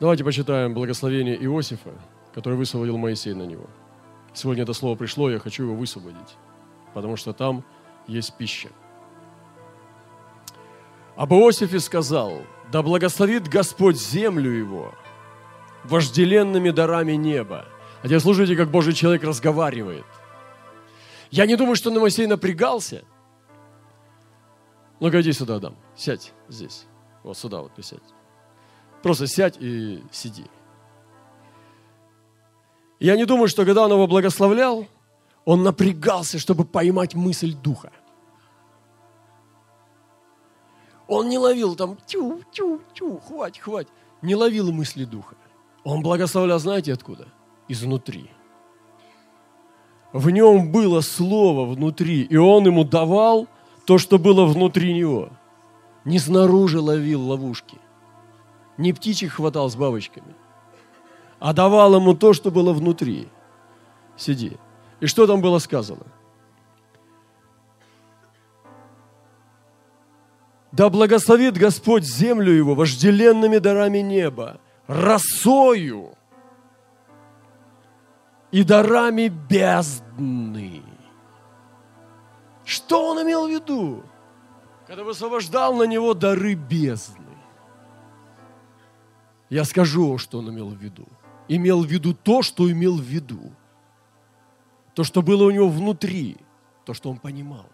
Давайте почитаем благословение Иосифа, которое высвободил Моисей на него. Сегодня это слово пришло, я хочу его высвободить, потому что там есть пища. Об Иосифе сказал, да благословит Господь землю его вожделенными дарами неба. А теперь слушайте, как Божий человек разговаривает. Я не думаю, что Моисей напрягался. Ну-ка, иди сюда, Адам. Сядь здесь. Вот сюда вот присядь. Просто сядь и сиди. Я не думаю, что когда он его благословлял, он напрягался, чтобы поймать мысль духа. Он не ловил там тю, тю, тю, хватит, хватит. Не ловил мысли духа. Он благословлял, знаете откуда? Изнутри. В нем было слово внутри, и он ему давал то, что было внутри него. Не снаружи ловил ловушки. Не птичек хватал с бабочками – а давал ему то, что было внутри. Сиди. И что там было сказано? Да благословит Господь землю его вожделенными дарами неба, росою и дарами бездны. Что он имел в виду, когда высвобождал на него дары бездны? Я скажу, что он имел в виду – имел в виду то, что имел в виду. То, что было у него внутри, то, что он понимал.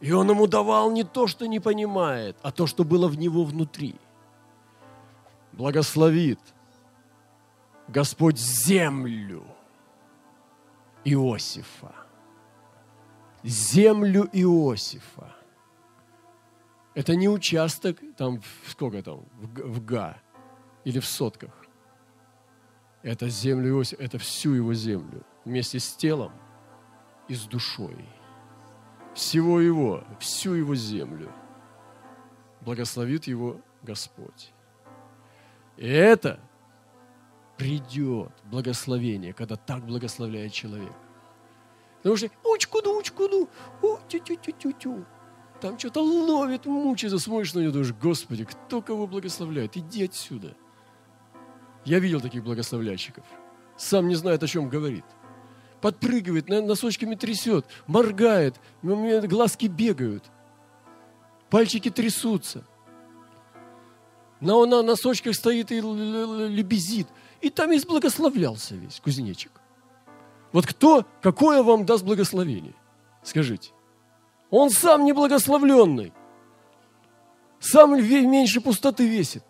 И он ему давал не то, что не понимает, а то, что было в него внутри. Благословит Господь землю Иосифа. Землю Иосифа. Это не участок, там, сколько там, в, в га или в сотках. Это землю Иосифа, это всю его землю, вместе с телом и с душой. Всего его, всю его землю. Благословит его Господь. И это придет благословение, когда так благословляет человек. Потому что учкуду, учкуду, у, тю тю тю тю тю Там что-то ловит, мучается, смотришь на него, думаешь, Господи, кто кого благословляет? Иди отсюда. Я видел таких благословляющиков. Сам не знает, о чем говорит. Подпрыгивает, носочками трясет, моргает, у меня глазки бегают. Пальчики трясутся. Но он на носочках стоит и лебезит. И там и благословлялся весь кузнечик. Вот кто, какое вам даст благословение? Скажите. Он сам не благословленный. Сам меньше пустоты весит.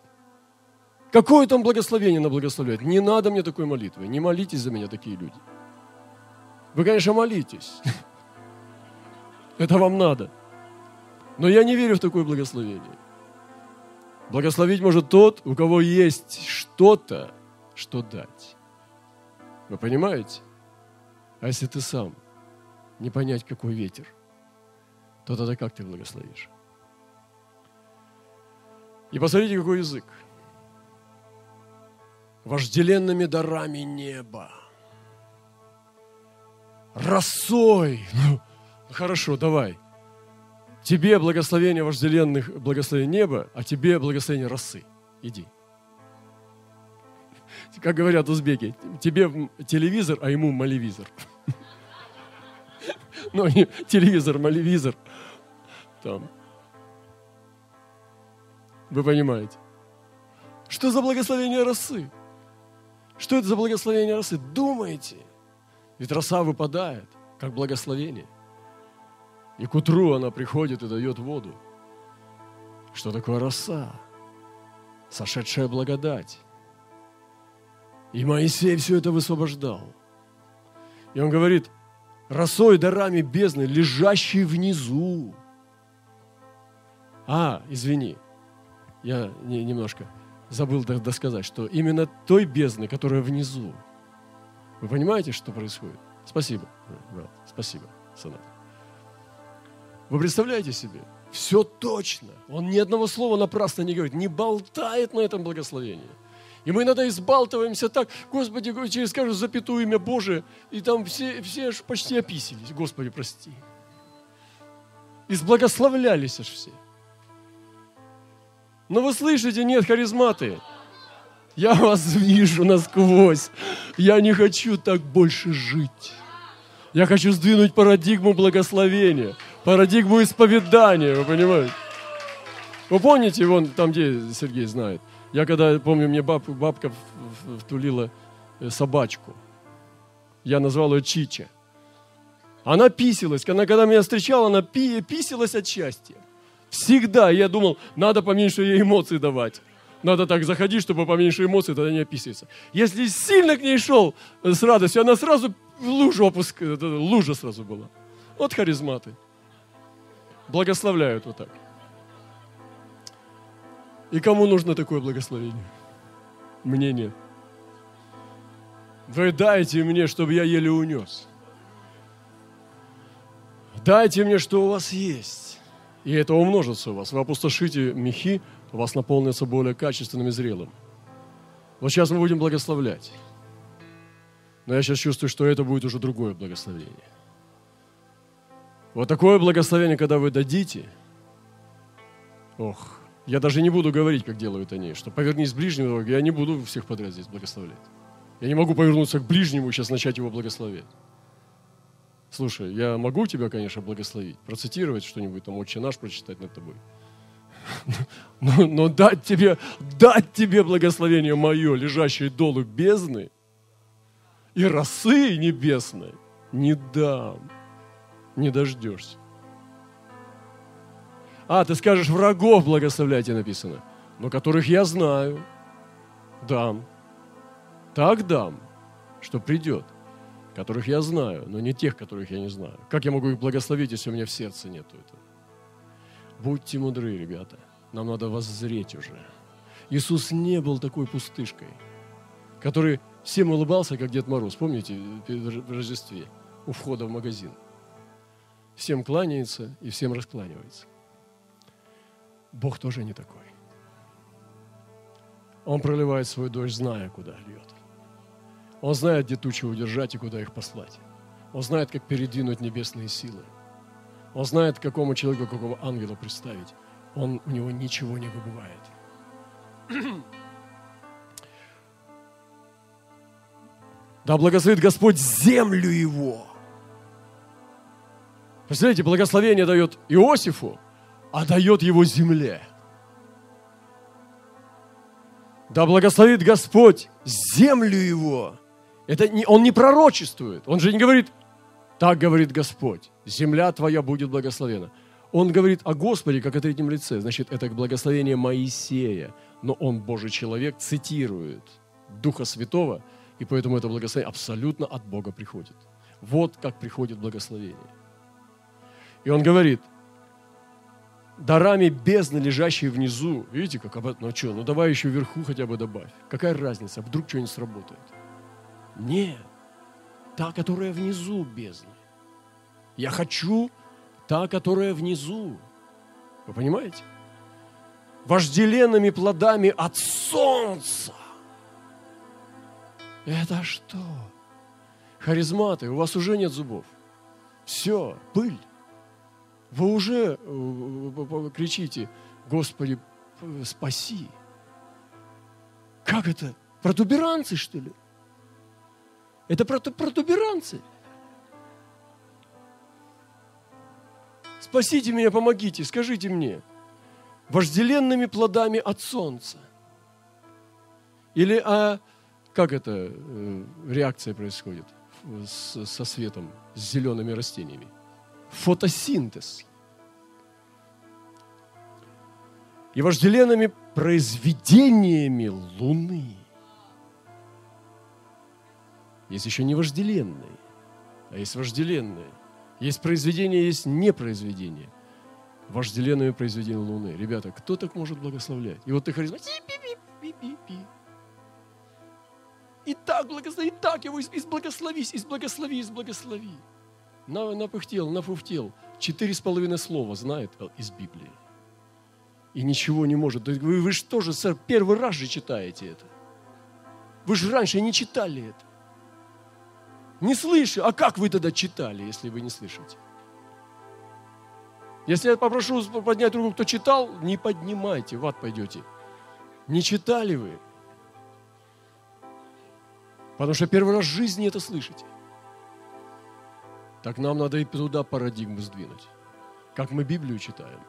Какое там благословение на благословляет? Не надо мне такой молитвы. Не молитесь за меня такие люди. Вы, конечно, молитесь. Это вам надо. Но я не верю в такое благословение. Благословить может тот, у кого есть что-то, что дать. Вы понимаете? А если ты сам не понять, какой ветер, то тогда как ты благословишь? И посмотрите, какой язык – вожделенными дарами неба. Росой. Ну, хорошо, давай. Тебе благословение вожделенных, благословение неба, а тебе благословение росы. Иди. Как говорят узбеки, тебе телевизор, а ему малевизор. Ну, телевизор, малевизор. Там. Вы понимаете. Что за благословение росы? Что это за благословение росы? Думайте. Ведь роса выпадает, как благословение. И к утру она приходит и дает воду. Что такое роса? Сошедшая благодать. И Моисей все это высвобождал. И он говорит, росой дарами бездны, лежащей внизу. А, извини, я не, немножко забыл досказать, что именно той бездны, которая внизу. Вы понимаете, что происходит? Спасибо, брат, спасибо, сынок. Вы представляете себе? Все точно. Он ни одного слова напрасно не говорит, не болтает на этом благословении. И мы иногда избалтываемся так, Господи, через скажу запятую имя Божие, и там все, все аж почти описались. Господи, прости. Изблагословлялись аж все. Но вы слышите, нет харизматы. Я вас вижу насквозь. Я не хочу так больше жить. Я хочу сдвинуть парадигму благословения, парадигму исповедания, вы понимаете? Вы помните, вон там, где Сергей знает, я когда, помню, мне баб, бабка втулила э, собачку. Я назвал ее Чича. Она писилась. Она, когда меня встречала, она пи, писилась от счастья. Всегда. Я думал, надо поменьше ей эмоций давать. Надо так заходить, чтобы поменьше эмоций, тогда не описывается. Если сильно к ней шел э, с радостью, она сразу в лужу опускает. Лужа сразу была. Вот харизматы. Благословляют вот так. И кому нужно такое благословение? Мне нет. Вы дайте мне, чтобы я еле унес. Дайте мне, что у вас есть. И это умножится у вас. Вы опустошите мехи, вас наполнится более качественным и зрелым. Вот сейчас мы будем благословлять. Но я сейчас чувствую, что это будет уже другое благословение. Вот такое благословение, когда вы дадите, ох, я даже не буду говорить, как делают они, что повернись к ближнему, я не буду всех подряд здесь благословлять. Я не могу повернуться к ближнему и сейчас начать его благословлять. Слушай, я могу тебя, конечно, благословить, процитировать что-нибудь, там, «Отче наш» прочитать над тобой. Но, но дать, тебе, дать тебе благословение мое, лежащее долу бездны, и росы небесной, не дам, не дождешься. А, ты скажешь, врагов благословляйте написано, но которых я знаю, дам. Так дам, что придет, которых я знаю, но не тех, которых я не знаю. Как я могу их благословить, если у меня в сердце нету этого? Будьте мудры, ребята. Нам надо воззреть уже. Иисус не был такой пустышкой, который всем улыбался, как Дед Мороз. Помните, в Рождестве, у входа в магазин. Всем кланяется и всем раскланивается. Бог тоже не такой. Он проливает свой дождь, зная, куда льет. Он знает, где тучи удержать и куда их послать. Он знает, как передвинуть небесные силы. Он знает, какому человеку, какого ангела представить. Он, у него ничего не выбывает. Да благословит Господь землю его. Представляете, благословение дает Иосифу, а дает его земле. Да благословит Господь землю его. Это не, он не пророчествует. Он же не говорит, так говорит Господь, земля твоя будет благословена. Он говорит о Господе, как о третьем лице. Значит, это благословение Моисея. Но он, Божий человек, цитирует Духа Святого, и поэтому это благословение абсолютно от Бога приходит. Вот как приходит благословение. И он говорит, дарами бездны, лежащие внизу. Видите, как об этом? Ну что, ну давай еще вверху хотя бы добавь. Какая разница, вдруг что-нибудь сработает? Нет, та, которая внизу бездны. Я хочу та, которая внизу. Вы понимаете? Вожделенными плодами от солнца. Это что? Харизматы, у вас уже нет зубов. Все, пыль вы уже э, кричите, Господи, спаси. Как это? Протуберанцы, что ли? Это протуберанцы. Спасите меня, помогите, скажите мне. Вожделенными плодами от солнца. Или а как это э, реакция происходит со светом, с зелеными растениями? фотосинтез. И вожделенными произведениями Луны. Есть еще не вожделенные, а есть вожделенные. Есть произведение, есть непроизведение. Вожделенными произведениями Луны. Ребята, кто так может благословлять? И вот ты харизма. И так благослови, и так его изблагословись, изблагослови, изблагослови напыхтел, нафуфтел. Четыре с половиной слова знает из Библии. И ничего не может. Вы, вы же тоже, сэр, первый раз же читаете это. Вы же раньше не читали это. Не слышали. А как вы тогда читали, если вы не слышите? Если я попрошу поднять руку, кто читал, не поднимайте, в ад пойдете. Не читали вы? Потому что первый раз в жизни это слышите. Так нам надо и туда парадигму сдвинуть. Как мы Библию читаем.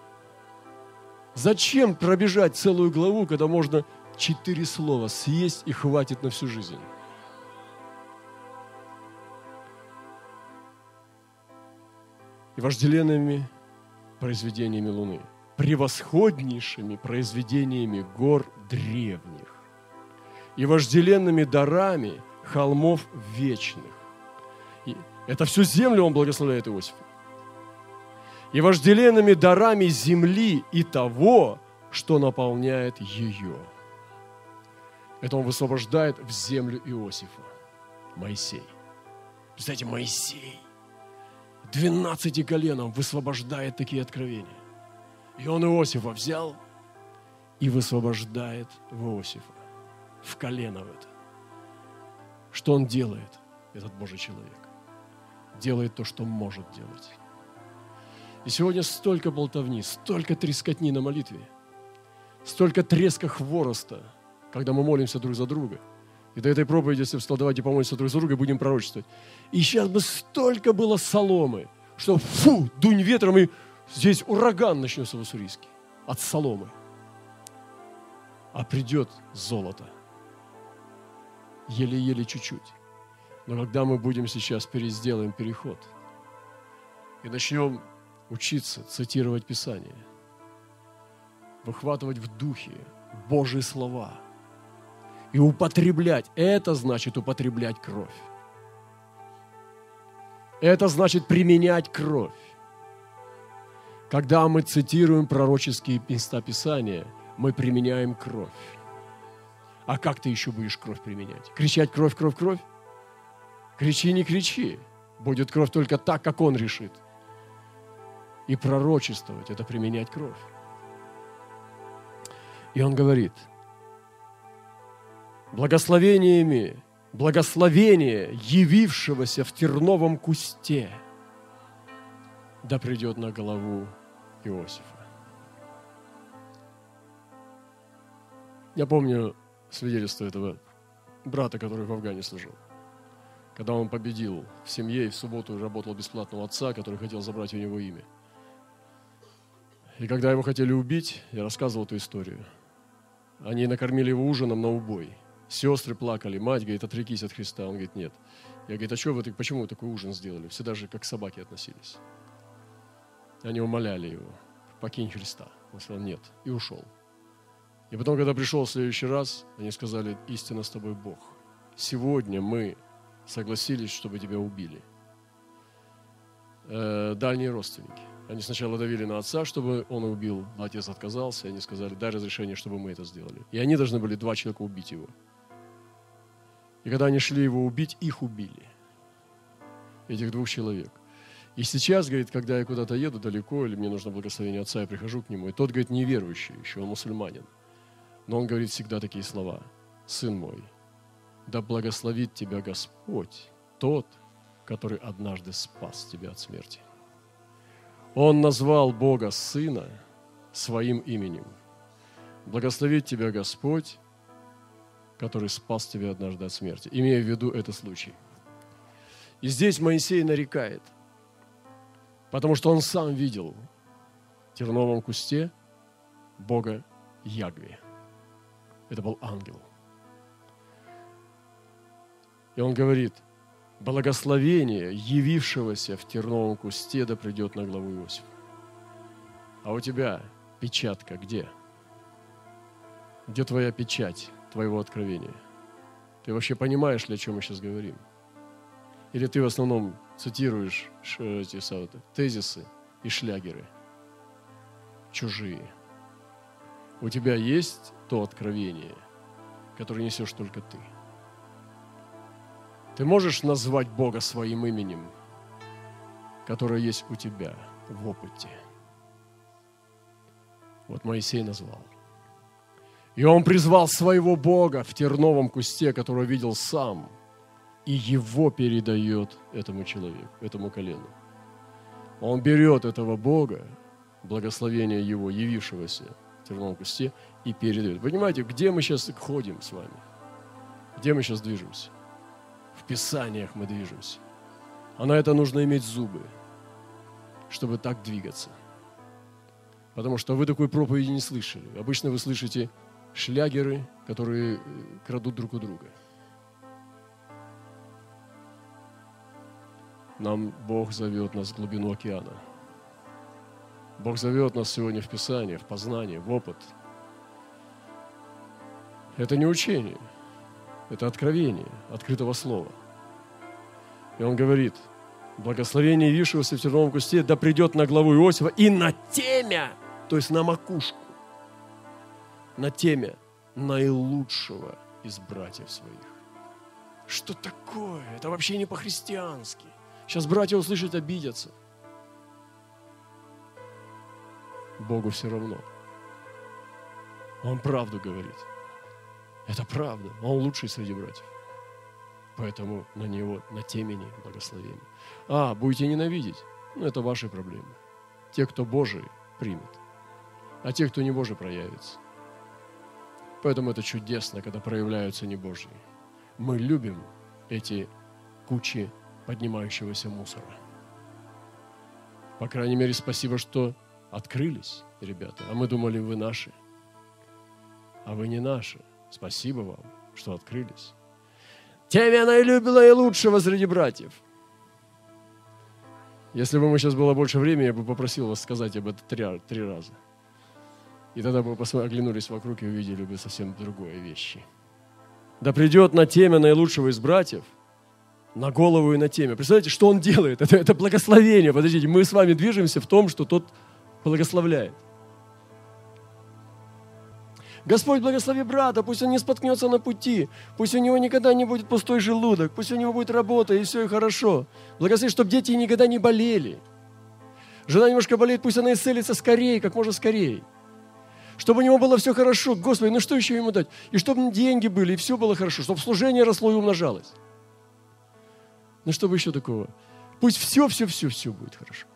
Зачем пробежать целую главу, когда можно четыре слова съесть и хватит на всю жизнь? И вожделенными произведениями Луны, превосходнейшими произведениями гор древних и вожделенными дарами холмов вечных. И это всю землю он благословляет Иосифа и вожделенными дарами земли и того, что наполняет ее. Это он высвобождает в землю Иосифа, Моисей. Представляете, Моисей 12 коленом высвобождает такие откровения. И он Иосифа взял и высвобождает Иосифа, в колено в это. Что он делает, этот Божий человек? Делает то, что может делать. И сегодня столько болтовни, столько трескотни на молитве, столько треска хвороста, когда мы молимся друг за друга. И до этой проповеди, если бы сказал, давайте помолимся друг за друга, будем пророчествовать. И сейчас бы столько было соломы, что фу, дунь ветром, и здесь ураган начнется в Уссурийске от соломы. А придет золото. Еле-еле чуть-чуть. Но когда мы будем сейчас пересделаем переход и начнем учиться цитировать Писание, выхватывать в духе Божьи слова и употреблять. Это значит употреблять кровь. Это значит применять кровь. Когда мы цитируем пророческие места Писания, мы применяем кровь. А как ты еще будешь кровь применять? Кричать кровь, кровь, кровь? Кричи, не кричи. Будет кровь только так, как он решит. И пророчествовать – это применять кровь. И он говорит, благословениями, благословение явившегося в терновом кусте да придет на голову Иосифа. Я помню свидетельство этого брата, который в Афгане служил. Когда он победил в семье и в субботу работал бесплатно отца, который хотел забрать у него имя – и когда его хотели убить, я рассказывал эту историю. Они накормили его ужином на убой. Сестры плакали, мать говорит, отрекись от Христа. Он говорит, нет. Я говорю, а что вы, почему вы такой ужин сделали? Все даже как собаки относились. Они умоляли его, покинь Христа. Он сказал, нет, и ушел. И потом, когда пришел в следующий раз, они сказали, истинно с тобой Бог. Сегодня мы согласились, чтобы тебя убили. Э, дальние родственники. Они сначала давили на отца, чтобы он убил, но отец отказался, и они сказали, дай разрешение, чтобы мы это сделали. И они должны были два человека убить его. И когда они шли его убить, их убили. Этих двух человек. И сейчас, говорит, когда я куда-то еду далеко, или мне нужно благословение отца, я прихожу к нему, и тот, говорит, неверующий еще, он мусульманин. Но он говорит всегда такие слова. «Сын мой, да благословит тебя Господь, тот, который однажды спас тебя от смерти». Он назвал Бога Сына своим именем. Благословит тебя Господь, который спас тебя однажды от смерти, имея в виду этот случай. И здесь Моисей нарекает, потому что он сам видел в терновом кусте Бога Ягве. Это был ангел. И он говорит – благословение, явившегося в терновом кусте, да придет на главу Иосифа. А у тебя печатка где? Где твоя печать твоего откровения? Ты вообще понимаешь ли, о чем мы сейчас говорим? Или ты в основном цитируешь эти тезисы и шлягеры? Чужие. У тебя есть то откровение, которое несешь только ты – ты можешь назвать Бога своим именем, которое есть у тебя в опыте. Вот Моисей назвал. И он призвал своего Бога в терновом кусте, которого видел сам, и его передает этому человеку, этому колену. Он берет этого Бога, благословение его, явившегося в терновом кусте, и передает. Понимаете, где мы сейчас ходим с вами? Где мы сейчас движемся? В Писаниях мы движемся. А на это нужно иметь зубы, чтобы так двигаться. Потому что вы такой проповеди не слышали. Обычно вы слышите шлягеры, которые э, крадут друг у друга. Нам Бог зовет нас в глубину океана. Бог зовет нас сегодня в Писание, в познание, в опыт. Это не учение, это откровение открытого слова. И он говорит, благословение явившегося в терновом кусте да придет на главу Иосифа и на темя, то есть на макушку, на темя наилучшего из братьев своих. Что такое? Это вообще не по-христиански. Сейчас братья услышат, обидятся. Богу все равно. Он правду говорит. Это правда. Он лучший среди братьев. Поэтому на него, на темени благословения. А, будете ненавидеть? Ну, это ваши проблемы. Те, кто Божий, примет. А те, кто не Божий, проявится. Поэтому это чудесно, когда проявляются не Божьи. Мы любим эти кучи поднимающегося мусора. По крайней мере, спасибо, что открылись, ребята. А мы думали, вы наши. А вы не наши. Спасибо вам, что открылись. Теми она и любила и лучшего среди братьев. Если бы мы сейчас было больше времени, я бы попросил вас сказать об этом три, три раза. И тогда бы мы оглянулись вокруг и увидели бы совсем другое вещи. Да придет на теме наилучшего из братьев, на голову и на теме. Представляете, что он делает? Это, это благословение. Подождите, мы с вами движемся в том, что тот благословляет. Господь благослови брата, пусть он не споткнется на пути, пусть у него никогда не будет пустой желудок, пусть у него будет работа, и все и хорошо. Благослови, чтобы дети никогда не болели. Жена немножко болеет, пусть она исцелится скорее, как можно скорее. Чтобы у него было все хорошо. Господи, ну что еще ему дать? И чтобы деньги были, и все было хорошо, чтобы служение росло и умножалось. Ну что бы еще такого? Пусть все, все, все, все будет хорошо.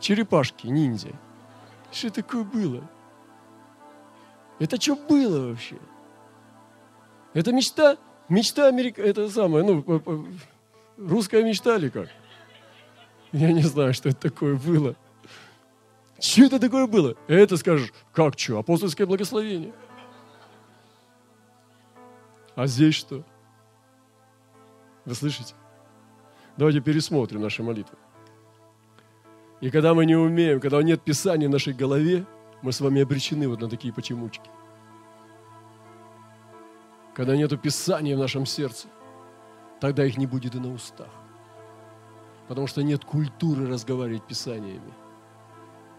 Черепашки, ниндзя – что такое было? Это что было вообще? Это мечта? Мечта Америка, это самое, ну, русская мечта или как? Я не знаю, что это такое было. Что это такое было? Это скажешь, как что? Апостольское благословение. А здесь что? Вы слышите? Давайте пересмотрим наши молитвы. И когда мы не умеем, когда нет Писания в нашей голове, мы с вами обречены вот на такие почемучки. Когда нет Писания в нашем сердце, тогда их не будет и на устах. Потому что нет культуры разговаривать Писаниями.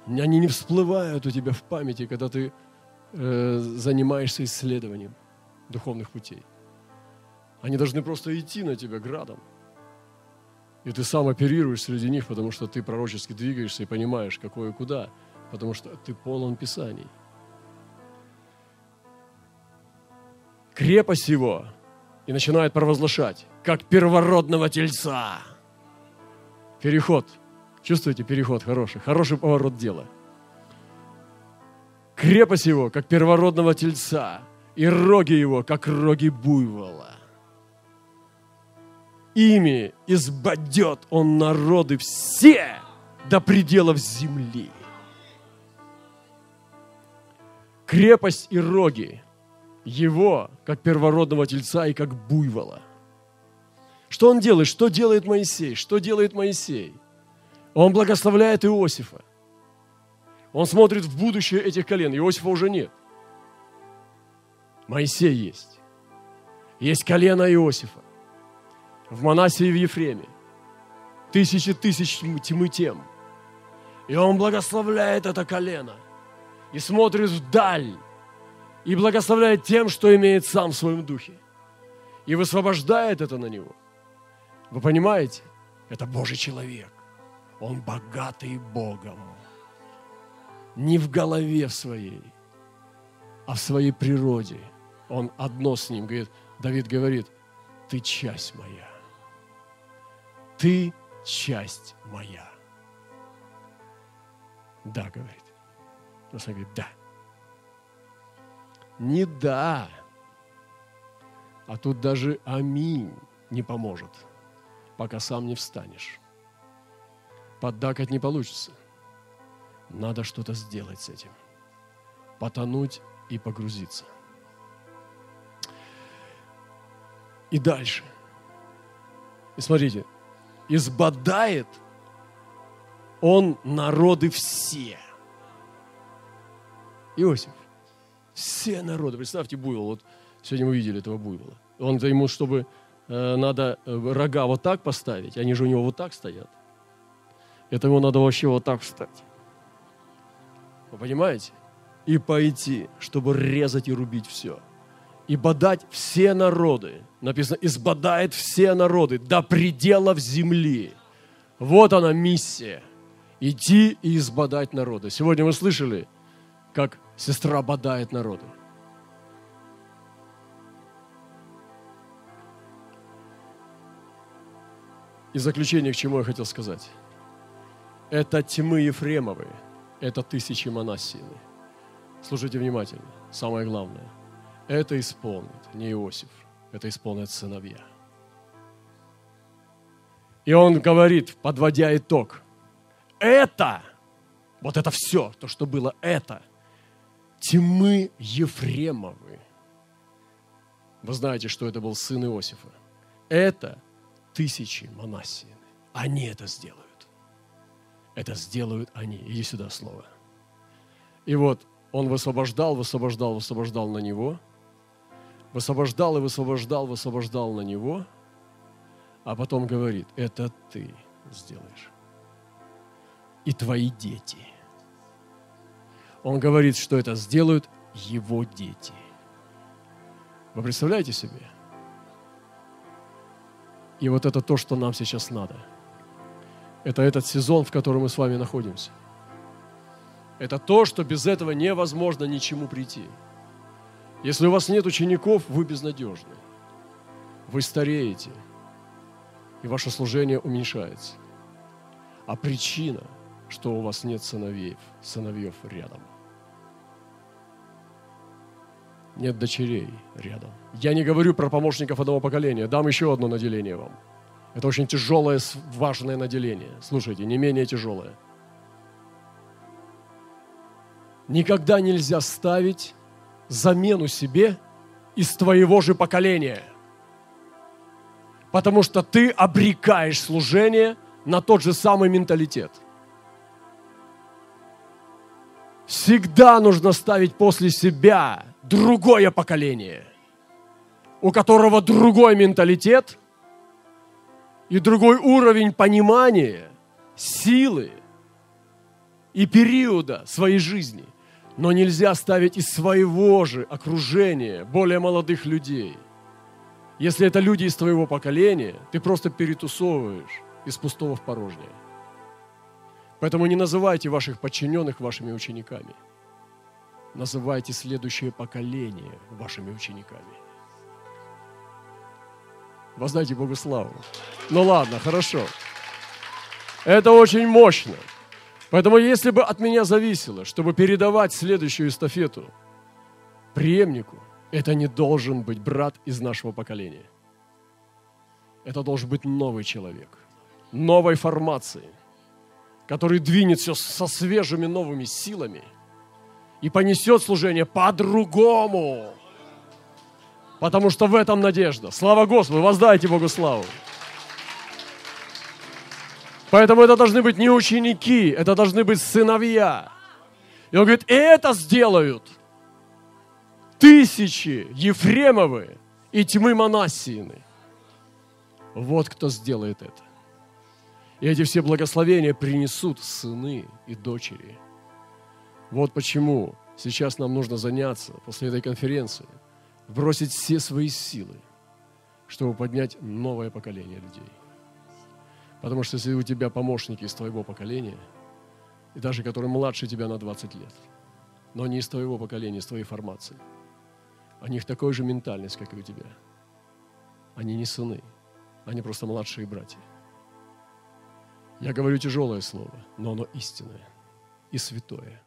Они не всплывают у тебя в памяти, когда ты э, занимаешься исследованием духовных путей. Они должны просто идти на тебя градом – и ты сам оперируешь среди них, потому что ты пророчески двигаешься и понимаешь, какое куда, потому что ты полон Писаний. Крепость его и начинает провозглашать, как первородного тельца. Переход. Чувствуете переход хороший? Хороший поворот дела. Крепость его, как первородного тельца, и роги его, как роги буйвола ими избадет он народы все до пределов земли. Крепость и роги его, как первородного тельца и как буйвола. Что он делает? Что делает Моисей? Что делает Моисей? Он благословляет Иосифа. Он смотрит в будущее этих колен. Иосифа уже нет. Моисей есть. Есть колено Иосифа в Манасии и в Ефреме. Тысячи тысяч тьмы тем. И он благословляет это колено. И смотрит вдаль. И благословляет тем, что имеет сам в своем духе. И высвобождает это на него. Вы понимаете? Это Божий человек. Он богатый Богом. Не в голове своей, а в своей природе. Он одно с ним. Говорит, Давид говорит, ты часть моя ты часть моя. Да, говорит. Но говорит, да. Не да. А тут даже аминь не поможет, пока сам не встанешь. Поддакать не получится. Надо что-то сделать с этим. Потонуть и погрузиться. И дальше. И смотрите, избадает он народы все. Иосиф. Все народы. Представьте, буйвол. Вот сегодня мы видели этого буйвола. Он ему, чтобы э, надо э, рога вот так поставить, они же у него вот так стоят. Это ему надо вообще вот так встать. Вы понимаете? И пойти, чтобы резать и рубить все. И бодать все народы. Написано, избодает все народы до пределов земли. Вот она миссия. Идти и избодать народы. Сегодня мы слышали, как сестра бодает народы. И заключение, к чему я хотел сказать. Это тьмы Ефремовы, это тысячи Манасины. Слушайте внимательно, самое главное. Это исполнит не Иосиф, это исполнят сыновья. И он говорит, подводя итог, это, вот это все, то, что было это, тьмы Ефремовы. Вы знаете, что это был сын Иосифа. Это тысячи Манасины. Они это сделают. Это сделают они. Иди сюда слово. И вот он высвобождал, высвобождал, высвобождал на него. Высвобождал и высвобождал, высвобождал на него. А потом говорит, это ты сделаешь. И твои дети. Он говорит, что это сделают его дети. Вы представляете себе? И вот это то, что нам сейчас надо. Это этот сезон, в котором мы с вами находимся. Это то, что без этого невозможно ничему прийти. Если у вас нет учеников, вы безнадежны. Вы стареете, и ваше служение уменьшается. А причина, что у вас нет сыновей, сыновьев рядом. Нет дочерей рядом. Я не говорю про помощников одного поколения. Дам еще одно наделение вам. Это очень тяжелое, важное наделение. Слушайте, не менее тяжелое. Никогда нельзя ставить замену себе из твоего же поколения. Потому что ты обрекаешь служение на тот же самый менталитет. Всегда нужно ставить после себя другое поколение, у которого другой менталитет и другой уровень понимания, силы и периода своей жизни. Но нельзя ставить из своего же окружения более молодых людей. Если это люди из твоего поколения, ты просто перетусовываешь из пустого в порожнее. Поэтому не называйте ваших подчиненных вашими учениками – называйте следующее поколение вашими учениками. Воздайте Богу славу. Ну ладно, хорошо. Это очень мощно. Поэтому если бы от меня зависело, чтобы передавать следующую эстафету преемнику, это не должен быть брат из нашего поколения. Это должен быть новый человек, новой формации, который двинет все со свежими новыми силами – и понесет служение по-другому. Потому что в этом надежда. Слава Господу, воздайте Богу славу. Поэтому это должны быть не ученики, это должны быть сыновья. И он говорит, это сделают тысячи Ефремовы и тьмы Манасиины. Вот кто сделает это. И эти все благословения принесут сыны и дочери – вот почему сейчас нам нужно заняться после этой конференции, бросить все свои силы, чтобы поднять новое поколение людей. Потому что если у тебя помощники из твоего поколения, и даже которые младше тебя на 20 лет, но не из твоего поколения, из твоей формации, у них такой же ментальность, как и у тебя. Они не сыны, они просто младшие братья. Я говорю тяжелое слово, но оно истинное и святое.